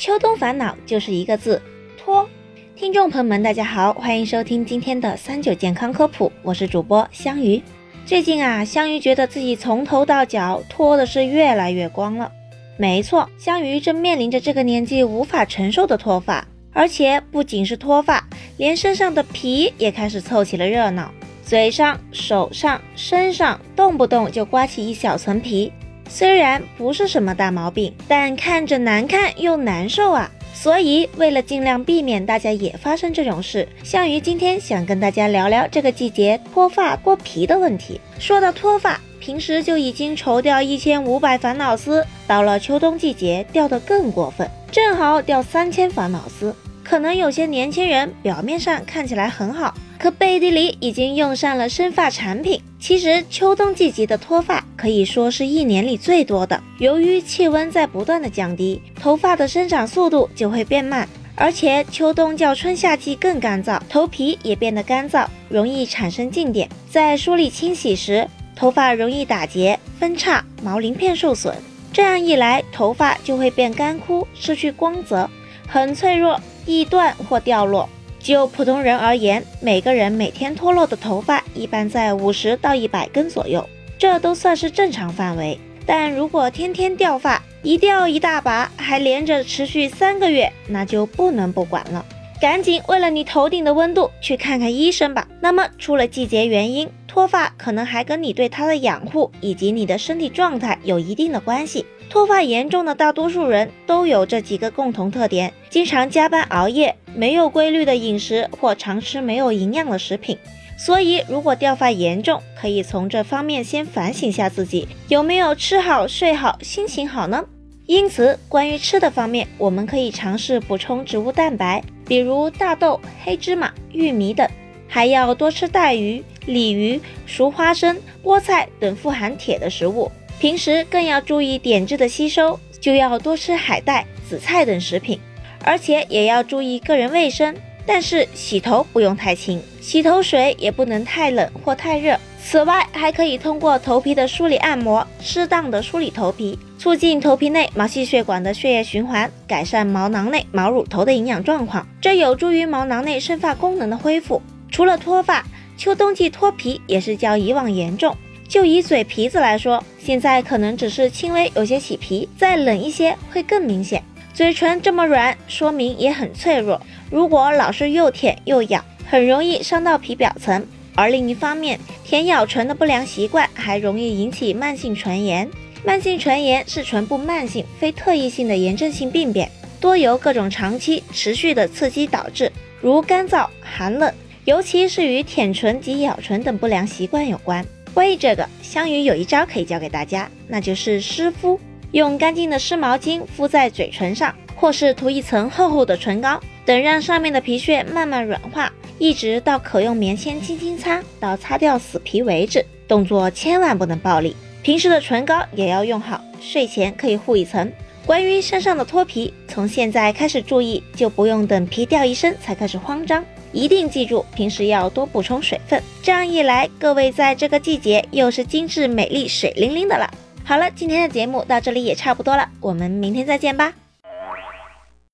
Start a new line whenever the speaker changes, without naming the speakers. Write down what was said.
秋冬烦恼就是一个字脱。听众朋友们，大家好，欢迎收听今天的三九健康科普，我是主播香鱼。最近啊，香鱼觉得自己从头到脚脱的是越来越光了。没错，香鱼正面临着这个年纪无法承受的脱发，而且不仅是脱发，连身上的皮也开始凑起了热闹，嘴上、手上、身上动不动就刮起一小层皮。虽然不是什么大毛病，但看着难看又难受啊！所以为了尽量避免大家也发生这种事，项羽今天想跟大家聊聊这个季节脱发过皮的问题。说到脱发，平时就已经愁掉一千五百烦恼丝，到了秋冬季节掉得更过分，正好掉三千烦恼丝。可能有些年轻人表面上看起来很好。可背地里已经用上了生发产品。其实秋冬季节的脱发可以说是一年里最多的。由于气温在不断的降低，头发的生长速度就会变慢，而且秋冬较春夏季更干燥，头皮也变得干燥，容易产生静电。在梳理清洗时，头发容易打结、分叉，毛鳞片受损。这样一来，头发就会变干枯，失去光泽，很脆弱，易断或掉落。就普通人而言，每个人每天脱落的头发一般在五十到一百根左右，这都算是正常范围。但如果天天掉发，一掉一大把，还连着持续三个月，那就不能不管了。赶紧为了你头顶的温度去看看医生吧。那么，除了季节原因，脱发可能还跟你对它的养护以及你的身体状态有一定的关系。脱发严重的大多数人都有这几个共同特点：经常加班熬夜，没有规律的饮食，或常吃没有营养的食品。所以，如果掉发严重，可以从这方面先反省下自己有没有吃好、睡好、心情好呢？因此，关于吃的方面，我们可以尝试补充植物蛋白，比如大豆、黑芝麻、玉米等，还要多吃带鱼、鲤鱼、熟花生、菠菜等富含铁的食物。平时更要注意碘质的吸收，就要多吃海带、紫菜等食品，而且也要注意个人卫生。但是洗头不用太勤，洗头水也不能太冷或太热。此外，还可以通过头皮的梳理按摩，适当的梳理头皮，促进头皮内毛细血管的血液循环，改善毛囊内毛乳头的营养状况，这有助于毛囊内生发功能的恢复。除了脱发，秋冬季脱皮也是较以往严重。就以嘴皮子来说，现在可能只是轻微有些起皮，再冷一些会更明显。嘴唇这么软，说明也很脆弱。如果老是又舔又咬，很容易伤到皮表层。而另一方面，舔咬唇的不良习惯还容易引起慢性唇炎。慢性唇炎是唇部慢性非特异性的炎症性病变，多由各种长期持续的刺激导致，如干燥、寒冷，尤其是与舔唇及咬唇等不良习惯有关。关于这个，香鱼有一招可以教给大家，那就是湿敷。用干净的湿毛巾敷在嘴唇上，或是涂一层厚厚的唇膏，等让上面的皮屑慢慢软化，一直到可用棉签轻轻擦，到擦掉死皮为止。动作千万不能暴力。平时的唇膏也要用好，睡前可以护一层。关于身上的脱皮，从现在开始注意，就不用等皮掉一身才开始慌张。一定记住，平时要多补充水分，这样一来，各位在这个季节又是精致美丽、水灵灵的了。好了，今天的节目到这里也差不多了，我们明天再见吧。